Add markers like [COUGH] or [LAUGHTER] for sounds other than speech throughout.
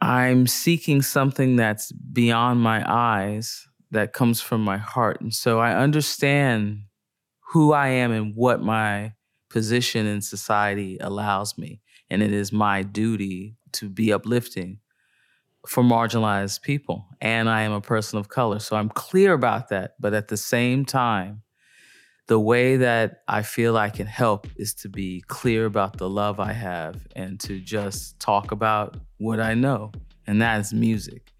I'm seeking something that's beyond my eyes that comes from my heart. And so I understand who I am and what my position in society allows me. And it is my duty to be uplifting for marginalized people. And I am a person of color. So I'm clear about that. But at the same time, the way that I feel I can help is to be clear about the love I have and to just talk about what I know, and that is music.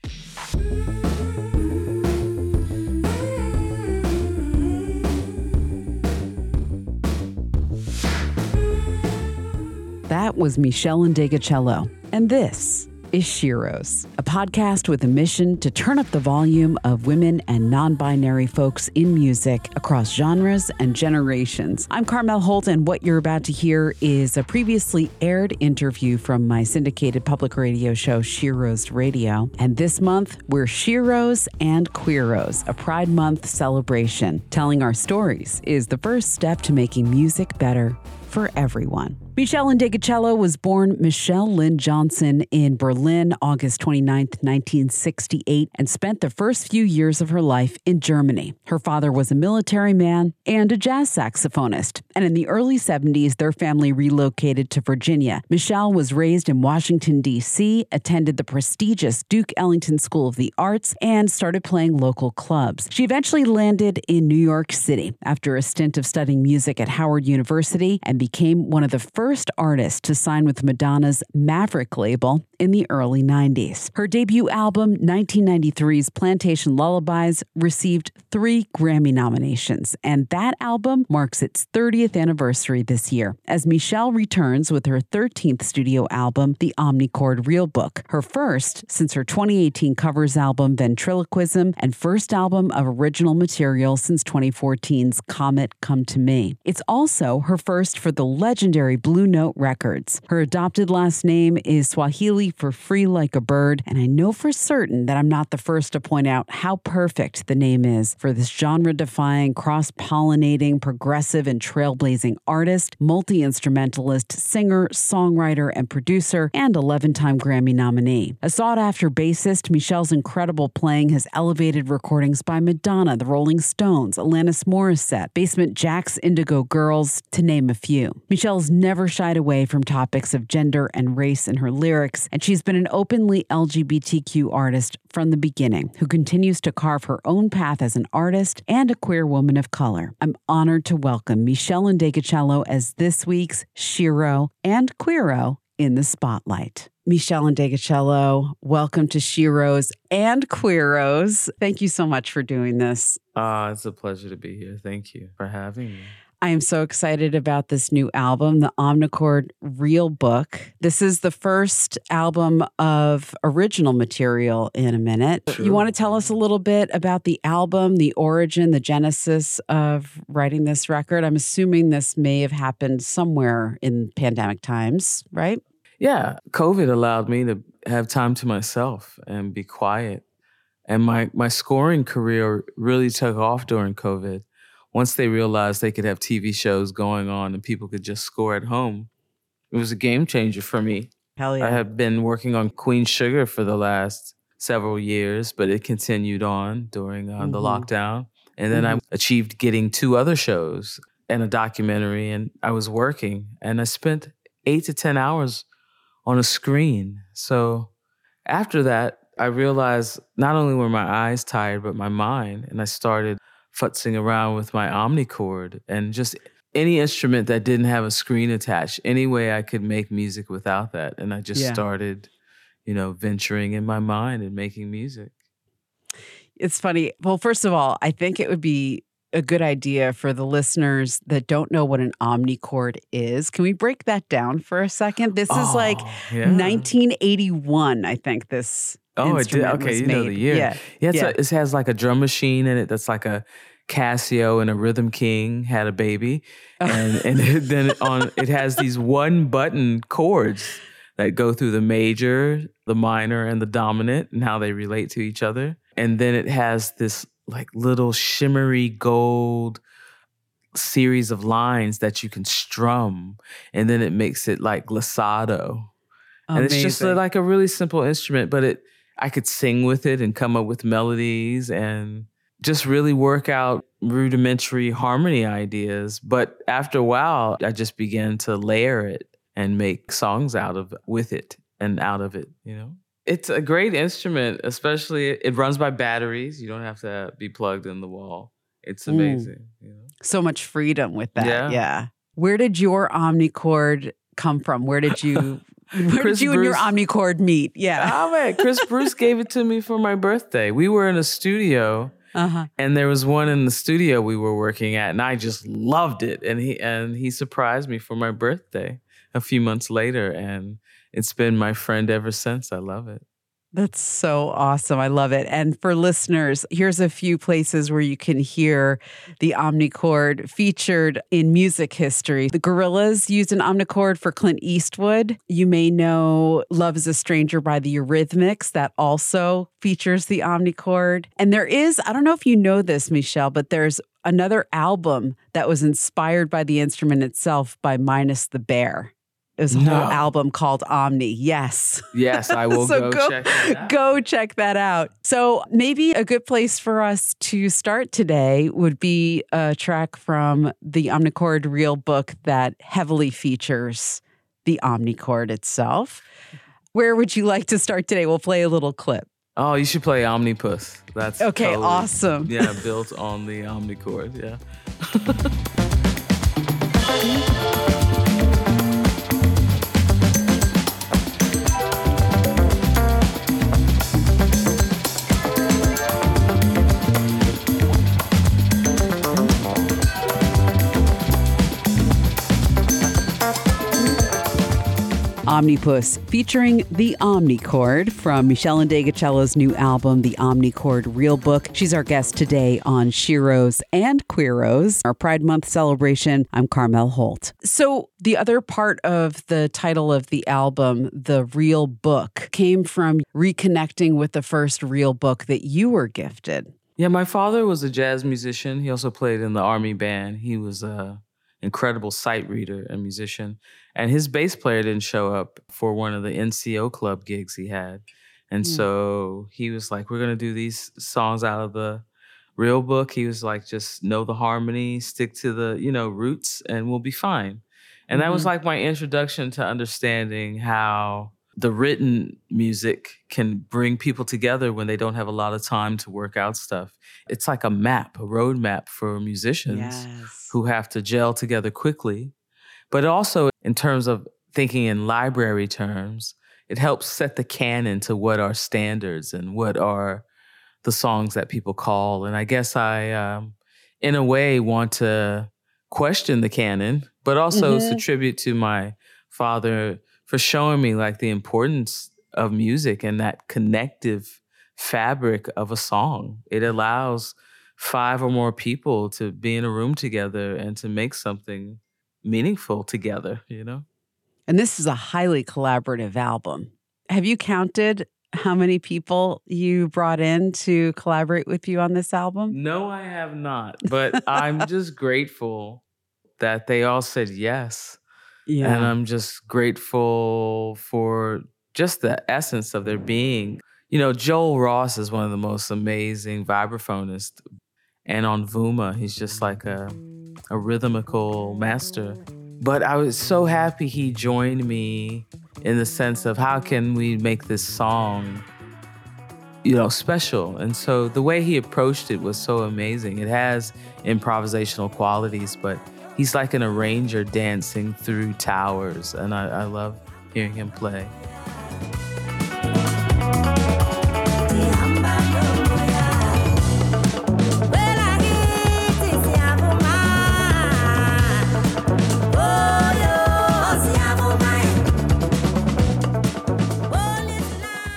That was Meshell Ndegeocello. And this is Sheroes, a podcast with a mission to turn up the volume of women and non binary folks in music across genres and generations. I'm Carmel Holt, and what you're about to hear is a previously aired interview from my syndicated public radio show, Sheroes Radio. And this month, we're Sheroes and Queeroes, a Pride Month celebration. Telling our stories is the first step to making music better for everyone. Meshell Ndegeocello was born Michelle Lynn Johnson in Berlin, August 29, 1968, and spent the first few years of her life in Germany. Her father was a military man and a jazz saxophonist, and in the early 70s, their family relocated to Virginia. Meshell was raised in Washington, D.C., attended the prestigious Duke Ellington School of the Arts, and started playing local clubs. She eventually landed in New York City after a stint of studying music at Howard University and became one of the first first artist to sign with Madonna's Maverick label in the early 90s. Her debut album, 1993's Plantation Lullabies, received three Grammy nominations, and that album marks its 30th anniversary this year as Meshell returns with her 13th studio album, The Omnichord Real Book, her first since her 2018 covers album, Ventriloquism, and first album of original material since 2014's Comet Come to Me. It's also her first for the legendary Blue Note Records. Her adopted last name is Swahili for free like a bird, and I know for certain that I'm not the first to point out how perfect the name is for this genre defying, cross pollinating, progressive, and trailblazing artist, multi instrumentalist, singer, songwriter, and producer, and 11 time Grammy nominee. A sought after bassist, Meshell's incredible playing has elevated recordings by Madonna, the Rolling Stones, Alanis Morissette, Basement Jaxx Indigo Girls, to name a few. Meshell's never shied away from topics of gender and race in her lyrics, and she's been an openly LGBTQ artist from the beginning who continues to carve her own path as an artist and a queer woman of color. I'm honored to welcome Meshell Ndegeocello as this week's Shero and Queero in the spotlight. Meshell Ndegeocello, welcome to Sheroes and Queeroes. Thank you so much for doing this. Ah, uh, it's a pleasure to be here. Thank you for having me. I am so excited about this new album, the Omnichord Real Book. This is the first album of original material in a minute. Sure. You want to tell us a little bit about the album, the origin, the genesis of writing this record? I'm assuming this may have happened somewhere in pandemic times, right? Yeah, COVID allowed me to have time to myself and be quiet. And my my scoring career really took off during COVID once they realized they could have TV shows going on and people could just score at home, it was a game changer for me. Hell yeah. I have been working on Queen Sugar for the last several years, but it continued on during uh, mm-hmm. the lockdown. And then mm-hmm. I achieved getting two other shows and a documentary, and I was working, and I spent eight to 10 hours on a screen. So after that, I realized not only were my eyes tired, but my mind, and I started futzing around with my omnichord and just any instrument that didn't have a screen attached any way i could make music without that and i just yeah. started you know venturing in my mind and making music it's funny well first of all i think it would be a good idea for the listeners that don't know what an omnichord is. Can we break that down for a second? This oh, is like oh, yeah. 1981, I think this Oh, it did. Okay, you know the year. Yeah, yeah, yeah. A, it has like a drum machine in it that's like a Casio and a Rhythm King had a baby, and [LAUGHS] and then on it has these one button chords that go through the major, the minor, and the dominant, and how they relate to each other. And then it has this like little shimmery gold series of lines that you can strum, and then it makes it like glissado And it's just like a really simple instrument, but it I could sing with it and come up with melodies and just really work out rudimentary harmony ideas. But after a while, I just began to layer it and make songs out of with it and out of it, you know? It's a great instrument, especially it runs by batteries. You don't have to be plugged in the wall. It's amazing. Mm. You know? So much freedom with that. Yeah. yeah. Where did your omnichord come from? Where did you where Chris did you Bruce, and your omnichord meet? Yeah. Oh man, Chris Bruce gave it to me for my birthday. We were in a studio uh-huh. And there was one in the studio we were working at, and I just loved it. And he and he surprised me for my birthday a few months later, and it's been my friend ever since. I love it. That's so awesome. I love it. And for listeners, here's a few places where you can hear the omnichord featured in music history. The Gorillaz used an omnichord for Clint Eastwood. You may know Love is a Stranger by the Eurythmics, that also features the omnichord. And there is, I don't know if you know this, Meshell, but there's another album that was inspired by the instrument itself by Minus the Bear. There's a no. whole album called Omni. Yes. Yes, I [LAUGHS] will so go, go, check that out. Go check that out. So maybe a good place for us to start today would be a track from the Omnichord Real book that heavily features the Omnichord itself. Where would you like to start today? We'll play a little clip. Oh, you should play Omnipus. That's okay. Totally, awesome. Yeah, built on the Omnichord. Yeah. [LAUGHS] Omnipus, featuring the Omnichord from Meshell Ndegeocello's new album, The Omnichord Real Book. She's our guest today on Sheroes and Queeroes, our Pride Month celebration. I'm Carmel Holt. So, the other part of the title of the album, The Real Book, came from reconnecting with the first real book that you were gifted. Yeah, my father was a jazz musician. He also played in the army band. He was a incredible sight reader and musician. And his bass player didn't show up for one of the NCO club gigs he had. And mm. so he was like, We're going to do these songs out of the real book. He was like, Just know the harmony, stick to the, you know, roots, and we'll be fine. And mm-hmm. that was mm-hmm. like my introduction to understanding how the written music can bring people together when they don't have a lot of time to work out stuff. It's like a map, a roadmap for musicians yes. who have to gel together quickly. But also, in terms of thinking in library terms, it helps set the canon to what are standards and what are the songs that people call. And I guess I, um, in a way, want to question the canon, but also mm-hmm. tribute to my father for showing me like the importance of music and that connective fabric of a song. It allows five or more people to be in a room together and to make something meaningful together, you know? And this is a highly collaborative album. Have you counted how many people you brought in to collaborate with you on this album? No, I have not. But [LAUGHS] I'm just grateful that they all said yes. Yeah. And I'm just grateful for just the essence of their being. You know, Joel Ross is one of the most amazing vibraphonists. And on Vuma, he's just like a, a rhythmical master. But I was so happy he joined me in the sense of how can we make this song you know special and so the way he approached it was so amazing it has improvisational qualities but he's like an arranger dancing through towers, and I, I love hearing him play.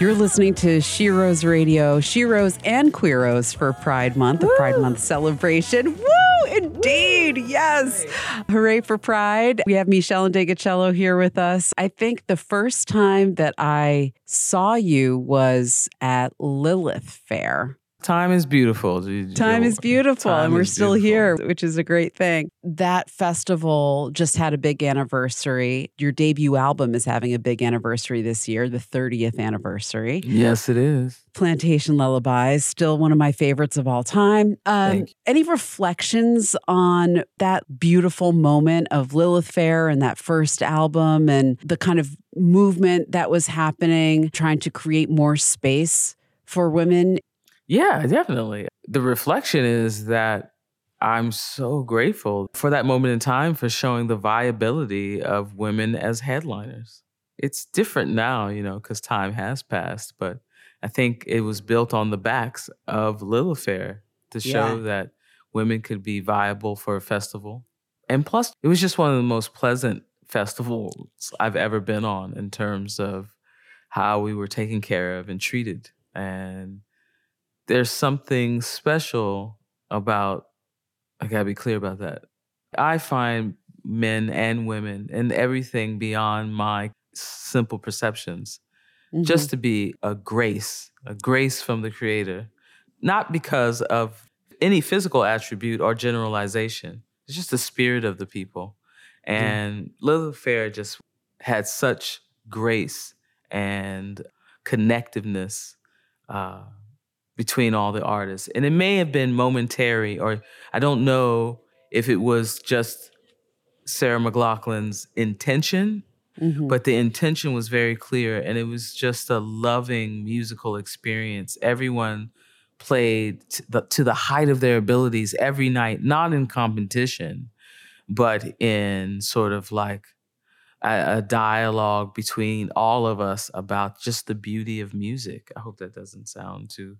You're listening to Sheroes Radio, Sheroes and Queeroes for Pride Month, the Pride Month celebration. Woo! Indeed. Yes. Hooray for Pride. We have Meshell Ndegeocello here with us. I think the first time that I saw you was at Lilith Fair. Time is beautiful. Time is beautiful. Time and we're still beautiful. here, which is a great thing. That festival just had a big anniversary. Your debut album is having a big anniversary this year, the 30th anniversary. Yes, it is. Plantation Lullabies, still one of my favorites of all time. Um, any reflections on that beautiful moment of Lilith Fair and that first album and the kind of movement that was happening, trying to create more space for women yeah, definitely. The reflection is that I'm so grateful for that moment in time for showing the viability of women as headliners. It's different now, you know, because time has passed, but I think it was built on the backs of Lilith Fair to show yeah. that women could be viable for a festival. And plus, it was just one of the most pleasant festivals I've ever been on in terms of how we were taken care of and treated. And there's something special about I gotta be clear about that. I find men and women and everything beyond my simple perceptions mm-hmm. just to be a grace, a grace from the creator, not because of any physical attribute or generalization. It's just the spirit of the people. And mm. Lilith Fair just had such grace and connectiveness uh, between all the artists. And it may have been momentary, or I don't know if it was just Sarah McLachlan's intention, mm-hmm. but the intention was very clear and it was just a loving musical experience. Everyone played to the, to the height of their abilities every night, not in competition, but in sort of like a, a, dialogue between all of us about just the beauty of music. I hope that doesn't sound too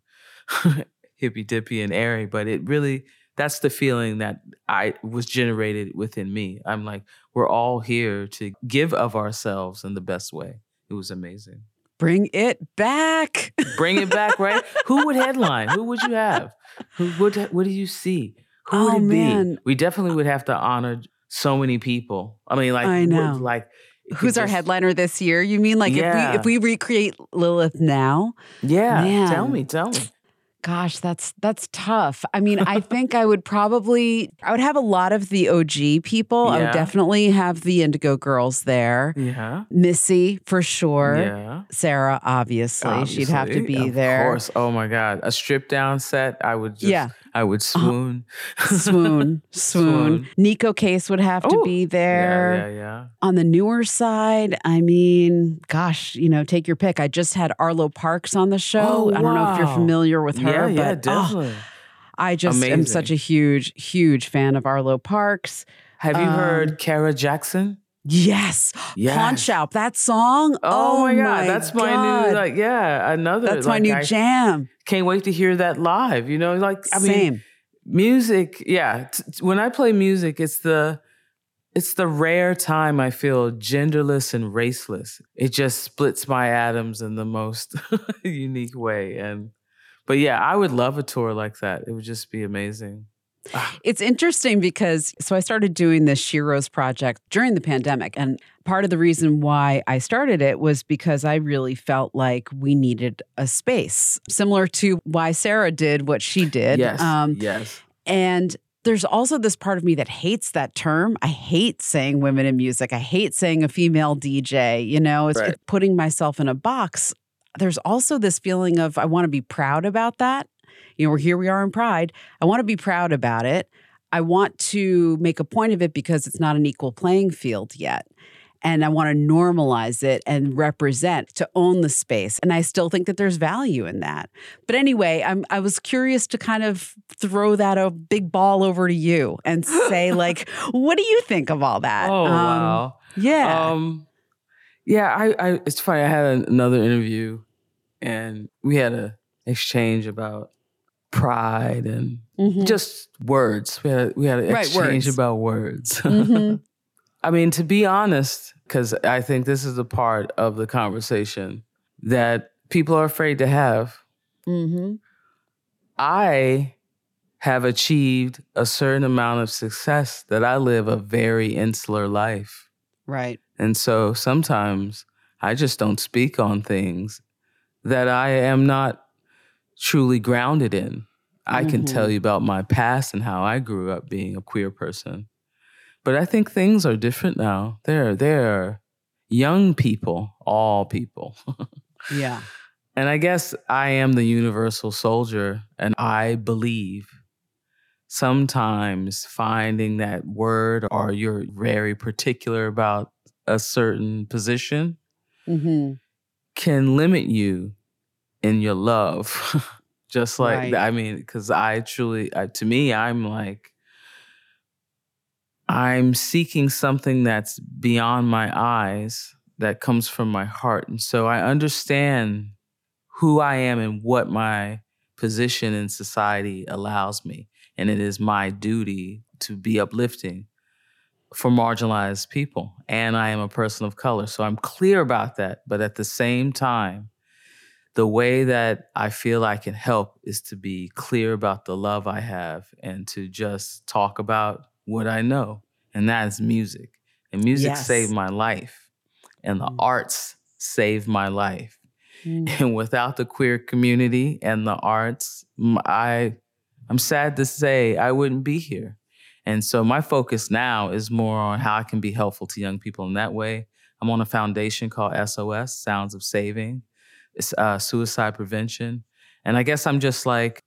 [LAUGHS] hippy dippy and airy, but it really that's the feeling that I was generated within me. I'm like, we're all here to give of ourselves in the best way. It was amazing. Bring it back. Bring it back, right? [LAUGHS] Who would headline? Who would you have? Who would what do you see? Who oh, would it man. be? We definitely would have to honor so many people. I mean, like I know. like Who's our headliner this year? You mean like yeah. if we if we recreate Lilith now? Yeah. Man. Tell me, tell me. Gosh, that's that's tough. I mean, I think I would probably I would have a lot of the OG people. Yeah. I would definitely have the Indigo Girls there. Yeah. Missy for sure. Yeah. Sarah, obviously. obviously. She'd have to be of there. Of course. Oh my God. A strip down set. I would just yeah. I would uh-huh. swoon. Uh, [LAUGHS] swoon. swoon. Neko Case would have to be there. Yeah, yeah, yeah. On the newer side, I mean, gosh, you know, take your pick. I just had Arlo Parks on the show. Oh, I don't know if you're familiar with her, yeah, but yeah, definitely. Oh, I just Amazing. am such a huge, huge fan of Arlo Parks. Have you um, heard Kara Jackson? Yes. yes. Pawn Shop. That song. Oh, oh my God. My that's God. my new, like, yeah, another. That's like, my new I jam. Can't wait to hear that live. You know, like, I Same. mean, music, yeah. T- when I play music, it's the, it's the rare time I feel genderless and raceless. It just splits my atoms in the most [LAUGHS] unique way. And, but yeah, I would love a tour like that. It would just be amazing. Ah. It's interesting because so I started doing this Sheroes project during the pandemic. And part of the reason why I started it was because I really felt like we needed a space, similar to why Sarah did what she did. Yes. Um, yes. And there's also this part of me that hates that term. I hate saying women in music. I hate saying a female DJ. You know, it's, right. it's putting myself in a box. There's also this feeling of I want to be proud about that you know, we're here we are in Pride. I want to be proud about it. I want to make a point of it because it's not an equal playing field yet. And I want to normalize it and represent to own the space. And I still think that there's value in that. But anyway, I'm, I was curious to kind of throw that a big ball over to you and [LAUGHS] say, like, what do you think of all that? Oh, um, wow. Yeah. Um, yeah, I, I, it's funny. I had another interview and we had a exchange about pride and mm-hmm. just words. We had we had an right, exchange words. about words. [LAUGHS] Mm-hmm. I mean, to be honest, because I think this is a part of the conversation that people are afraid to have. Mm-hmm. I have achieved a certain amount of success that I live a very insular life. Right. And so sometimes I just don't speak on things that I am not truly grounded in. I can tell you about my past and how I grew up being a queer person. But I think things are different now. There, there are young people, all people. [LAUGHS] Yeah. and I guess I am the universal soldier, and I believe sometimes finding that word or you're very particular about a certain position hmm can limit you in your love. [LAUGHS] Just like Right. I mean, because I truly, I, to me, I'm like, I'm seeking something that's beyond my eyes, that comes from my heart, and so I understand who I am and what my position in society allows me, and it is my duty to be uplifting for marginalized people. And I am a person of color. So I'm clear about that. But at the same time, the way that I feel I can help is to be clear about the love I have and to just talk about what I know. And that is music. And music Yes. saved my life. And the Mm. arts saved my life. Mm. And without the queer community and the arts, I I'm sad to say I wouldn't be here. And so my focus now is more on how I can be helpful to young people in that way. I'm on a foundation called SOS, Sounds of Saving. Uh, suicide prevention. And I guess I'm just like,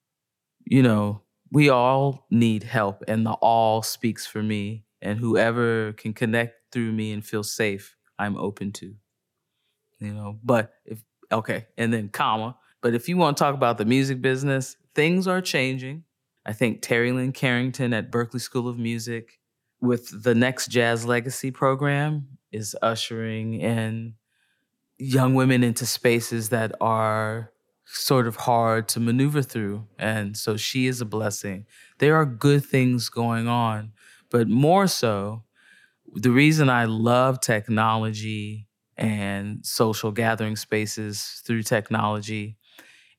you know, we all need help, and the all speaks for me. And whoever can connect through me and feel safe, I'm open to. You know, but if okay, and then comma. But if you want to talk about the music business, things are changing. I think Terri Lyne Carrington at Berklee School of Music with the Next Jazz Legacy program is ushering in young women into spaces that are sort of hard to maneuver through. And so she is a blessing. There are good things going on, but more so, the reason I love technology and social gathering spaces through technology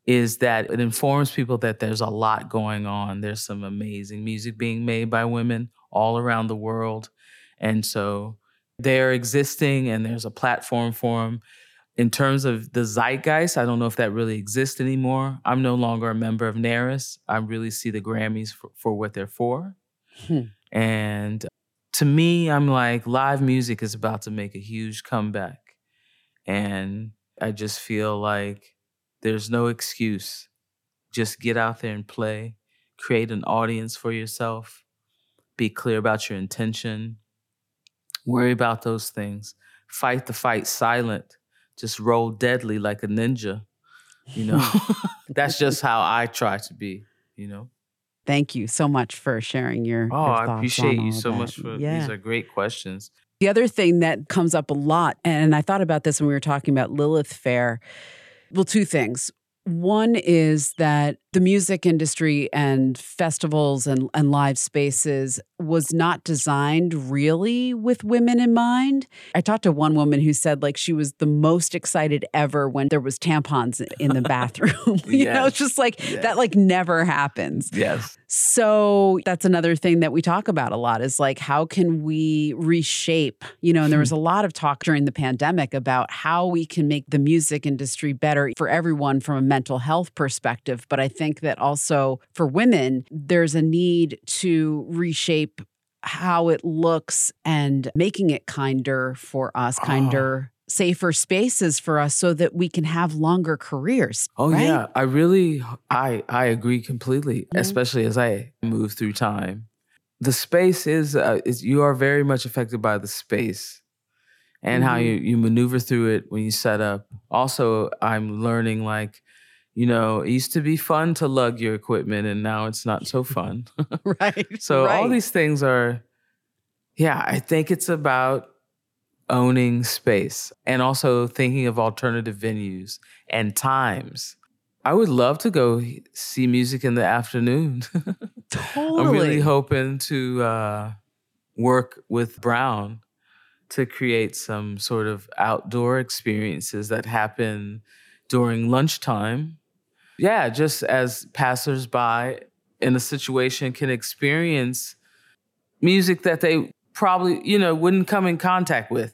is that it informs people that there's a lot going on. There's some amazing music being made by women all around the world. And so they're existing and there's a platform for them. In terms of the zeitgeist, I don't know if that really exists anymore. I'm no longer a member of NARAS. I really see the Grammys for, for what they're for. Hmm. And to me, I'm like, live music is about to make a huge comeback. And I just feel like there's no excuse. Just get out there and play, create an audience for yourself, be clear about your intention, worry about those things, fight the fight silent, just roll deadly like a ninja. You know, [LAUGHS] that's just how I try to be, you know. Thank you so much for sharing your. Oh, your I appreciate you so that. much for yeah. these are great questions. The other thing that comes up a lot, and I thought about this when we were talking about Lilith Fair. Well, two things. One is that the music industry and festivals and, and live spaces was not designed really with women in mind. I talked to one woman who said like she was the most excited ever when there was tampons in the [LAUGHS] bathroom. [LAUGHS] you know, it's just like Yes. that like never happens. Yes. So that's another thing that we talk about a lot is like, how can we reshape? You know, and there was a lot of talk during the pandemic about how we can make the music industry better for everyone from a mental health perspective. But I think that also for women, there's a need to reshape how it looks and making it kinder for us, Oh. kinder. Safer spaces for us so that we can have longer careers. Oh right? yeah, I really I I agree completely, Mhm. especially as I move through time. The space is uh, is you are very much affected by the space and how Mhm. you you maneuver through it when you set up. Also, I'm learning like you know, it used to be fun to lug your equipment and now it's not so fun. [LAUGHS] [LAUGHS] right. So all these things are, yeah, I think it's about owning space and also thinking of alternative venues and times. I would love to go see music in the afternoon. totally. [LAUGHS] I'm really hoping to uh, work with Brown to create some sort of outdoor experiences that happen during lunchtime. Yeah, just as passersby in a situation can experience music that they probably, you know, wouldn't come in contact with.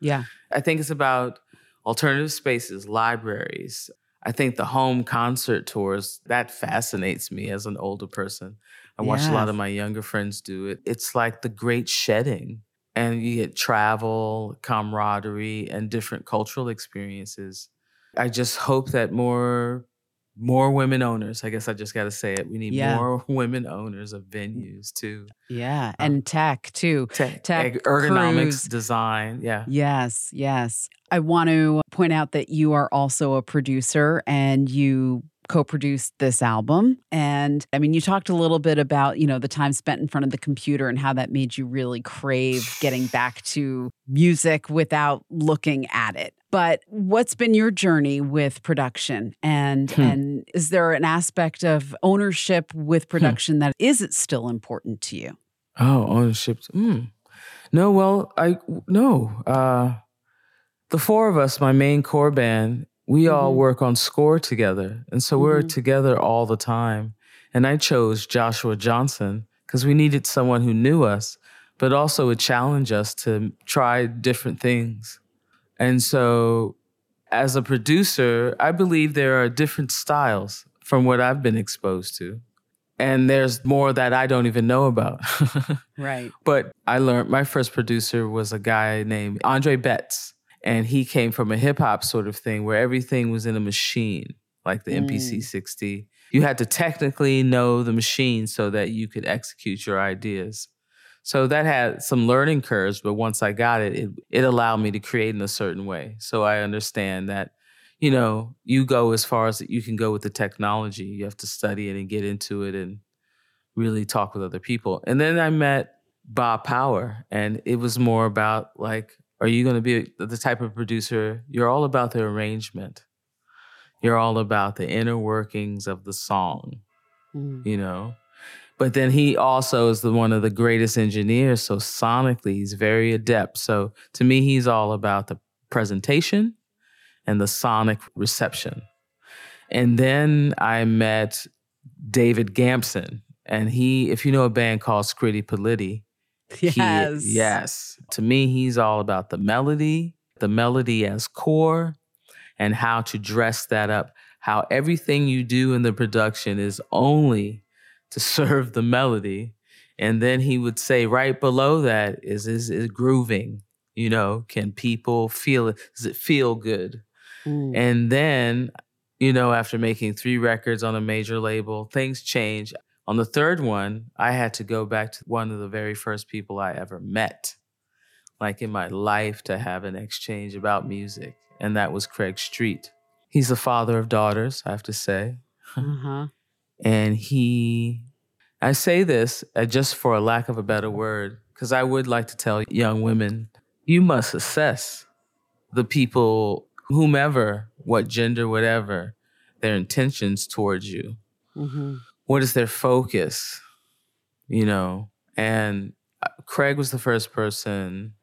yeah. I think it's about alternative spaces, libraries. I think the home concert tours, that fascinates me as an older person. I watch a lot of my younger friends do it. It's like the great shedding. And you get travel, camaraderie, and different cultural experiences. I just hope that more more women owners. I guess I just got to say it. We need Yeah. more [LAUGHS] women owners of venues too. Yeah. Um, And tech too. Tech, Tech, ergonomics, cruise. design. Yeah. Yes, yes. I want to point out that you are also a producer and you co-produced this album and I mean you talked a little bit about, you know, the time spent in front of the computer and how that made you really crave getting back to music without looking at it. But what's been your journey with production and Hmm. and is there an aspect of ownership with production that is it still important to you? Oh, ownership. Mm. No, well, I no. Uh, the four of us, my main core band, we all Mhm. work on score together, and so we're Mhm. together all the time. And I chose Joshua Johnson because we needed someone who knew us, but also would challenge us to try different things. And so, as a producer, I believe there are different styles from what I've been exposed to. And there's more that I don't even know about. [LAUGHS] Right. But I learned my first producer was a guy named Andre Betts. And he came from a hip hop sort of thing where everything was in a machine, like the Mm. MPC 60. You had to technically know the machine so that you could execute your ideas. So that had some learning curves, but once I got it, it, it allowed me to create in a certain way. So I understand that, you know, you go as far as you can go with the technology. You have to study it and get into it and really talk with other people. And then I met Bob Power, and it was more about like, are you going to be the type of producer? You're all about the arrangement. You're all about the inner workings of the song, Mm. you know. But then he also is the one of the greatest engineers. So sonically, he's very adept. So to me, he's all about the presentation and the sonic reception. And then I met David Gamson, and he, if you know a band called Scritti Politti, [LAUGHS] he- Yes. yes. To me, he's all about the melody, the melody as core, and how to dress that up. How everything you do in the production is only to [LAUGHS] serve the melody. And then he would say, right below that is is, is grooving. You know, can people feel it? Does it feel good? Mm. And then, you know, after making three records on a major label, things change. On the third one, I had to go back to one of the very first people I ever met, like in my life, to have an exchange about music. And that was Craig Street. He's the father of daughters, I have to say. Uh-huh. [LAUGHS] And he, I say this uh, just for a lack of a better word, because I would like to tell young women you must assess the people, whomever, what gender, whatever, their intentions towards you. hmm What is their focus? You know, and uh, Craig was the first person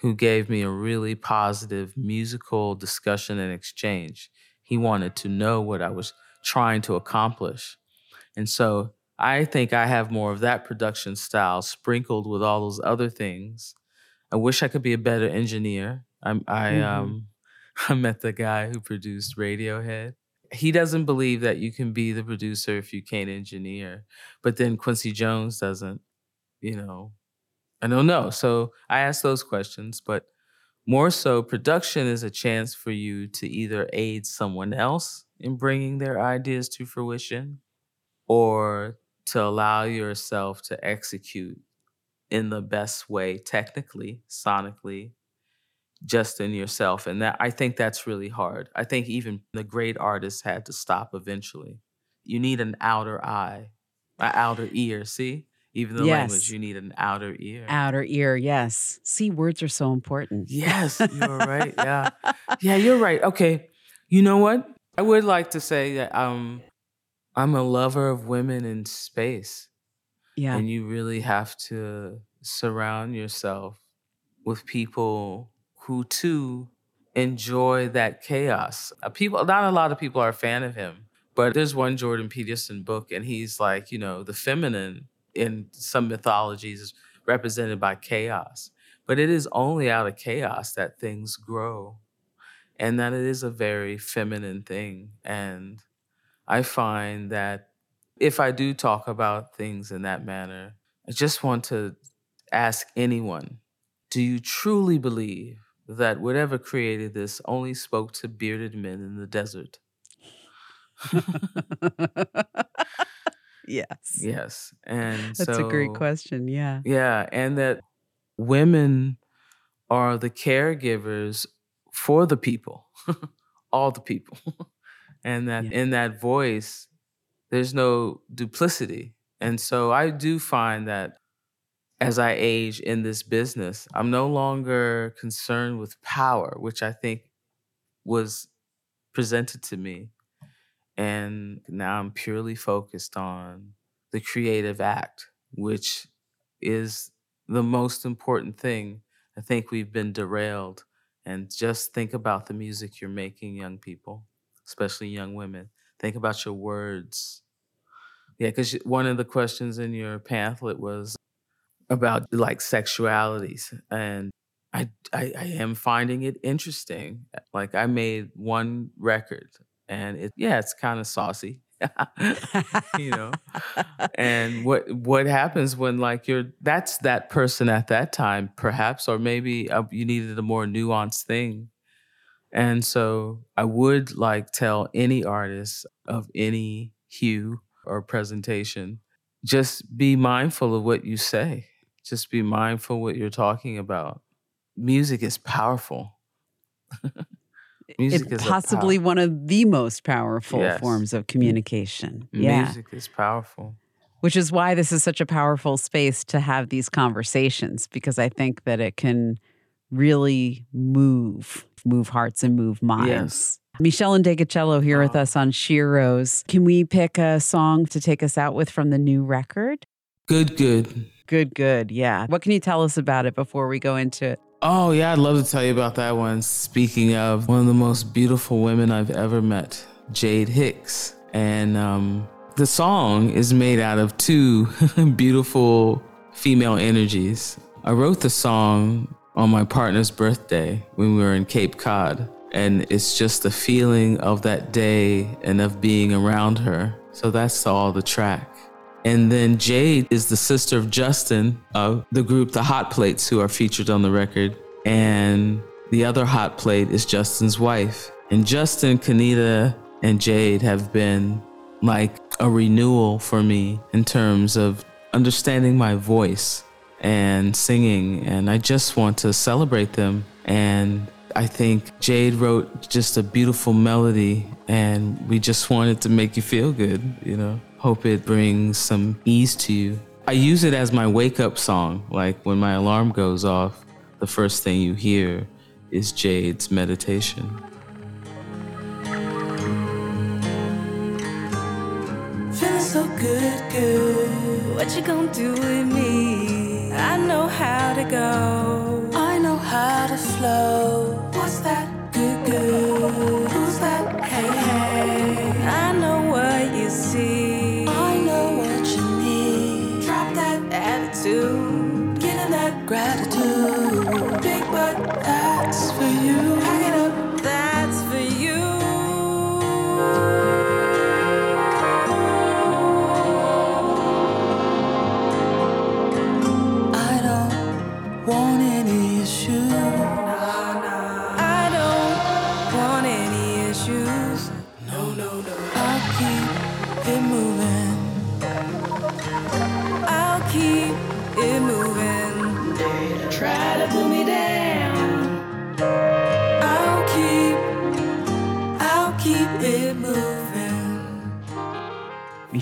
who gave me a really positive musical discussion and exchange. He wanted to know what I was trying to accomplish. And so I think I have more of that production style sprinkled with all those other things. I wish I could be a better engineer. I'm, I Mhm. um [LAUGHS] I met the guy who produced Radiohead. He doesn't believe that you can be the producer if you can't engineer. But then Quincy Jones doesn't, you know. I don't know. So I ask those questions, but more so, production is a chance for you to either aid someone else in bringing their ideas to fruition or to allow yourself to execute in the best way, technically, sonically, just in yourself. And that I think that's really hard. I think even the great artists had to stop eventually. You need an outer eye, an outer ear. See? Even the Yes. language, you need an outer ear. Outer ear, yes. See, words are so important. Yes, you're right. Yeah. Yeah, you're right. Okay. You know what? I would like to say that um I'm a lover of women in space. Yeah. And you really have to surround yourself with people who too enjoy that chaos. Uh, People not a lot of people are a fan of him, but there's one Jordan Peterson book and he's like, you know, the feminine in some mythologies is represented by chaos. But it is only out of chaos that things grow. and that it is a very feminine thing. And I find that if I do talk about things in that manner, I just want to ask anyone do you truly believe that whatever created this only spoke to bearded men in the desert? yes. Yes. And That's so, a great question. Yeah. Yeah. And that women are the caregivers for the people, [LAUGHS] all the people. [LAUGHS] and that Yeah. in that voice, there's no duplicity. And so I do find that as I age in this business, I'm no longer concerned with power, which I think was presented to me. And now I'm purely focused on the creative act, which is the most important thing. I think we've been derailed. And just think about the music you're making, young people, especially young women. Think about your words. Yeah, because one of the questions in your pamphlet was about like sexualities. And I, I, I am finding it interesting. Like I made one record and it, yeah, it's kind of saucy. [LAUGHS] you know and [LAUGHS] what what happens when like you're that's that person at that time perhaps or maybe uh, you needed a more nuanced thing and so i would like tell any artist of any hue or presentation just be mindful of what you say just be mindful what you're talking about music is powerful music It's is possibly pow- one of the most powerful Yes. forms of communication. Yeah. music is powerful Which is why this is such a powerful space to have these conversations because I think that it can really move, move hearts and move minds. Yes. Meshell Ndegeocello here with Oh. us on Sheroes. Can we pick a song to take us out with from the new record? good good Good, good. Yeah. What can you tell us about it before we go into it? Oh, yeah, I'd love to tell you about that one. Speaking of one of the most beautiful women I've ever met, Jade Hicks. And um, the song is made out of two [LAUGHS] beautiful female energies. I wrote the song on my partner's birthday when we were in Cape Cod. And it's just the feeling of that day and of being around her. So that's all the track. And then Jade is the sister of Justin of the group The Hot Plates, who are featured on the record. And the other hot plate is Justin's wife. And Justin, Kanita, and Jade have been like a renewal for me in terms of understanding my voice and singing. And I just want to celebrate them. And I think Jade wrote just a beautiful melody, and we just wanted to make you feel good, you know. Hope it brings some ease to you. I use it as my wake up song. Like when my alarm goes off, the first thing you hear is Jade's meditation. Feeling so good, good. What you gonna do with me? I know how to go. I know how to flow. What's that? Good, good. Gratitude.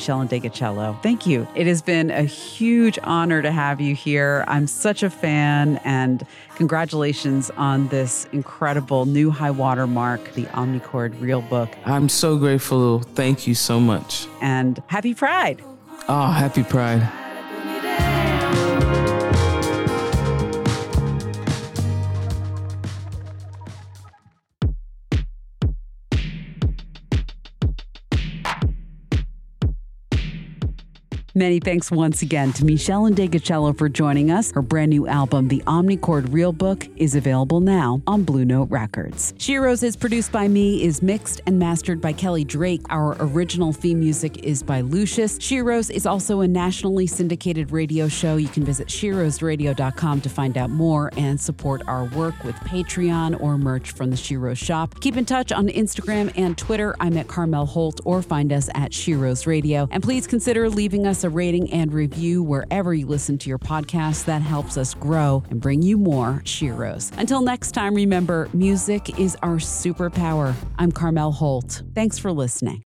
Meshell Ndegeocello. Thank you. It has been a huge honor to have you here. I'm such a fan, and congratulations on this incredible new high water mark, the Omnichord Real Book. I'm so grateful. Thank you so much. And happy Pride. Oh, happy Pride. Many thanks once again to Meshell Ndegeocello for joining us. Her brand new album, The Omnichord Real Book, is available now on Blue Note Records. Sheroes is produced by me, is mixed and mastered by Kelly Drake. Our original theme music is by Lucius. Sheroes is also a nationally syndicated radio show. You can visit sheroesradio.com to find out more and support our work with Patreon or merch from the Sheroes shop. Keep in touch on Instagram and Twitter. I'm at Carmel Holt or find us at Sheroes Radio. And please consider leaving us a rating and review wherever you listen to your podcast. That helps us grow and bring you more Sheroes. Until next time, remember music is our superpower. I'm Carmel Holt. Thanks for listening.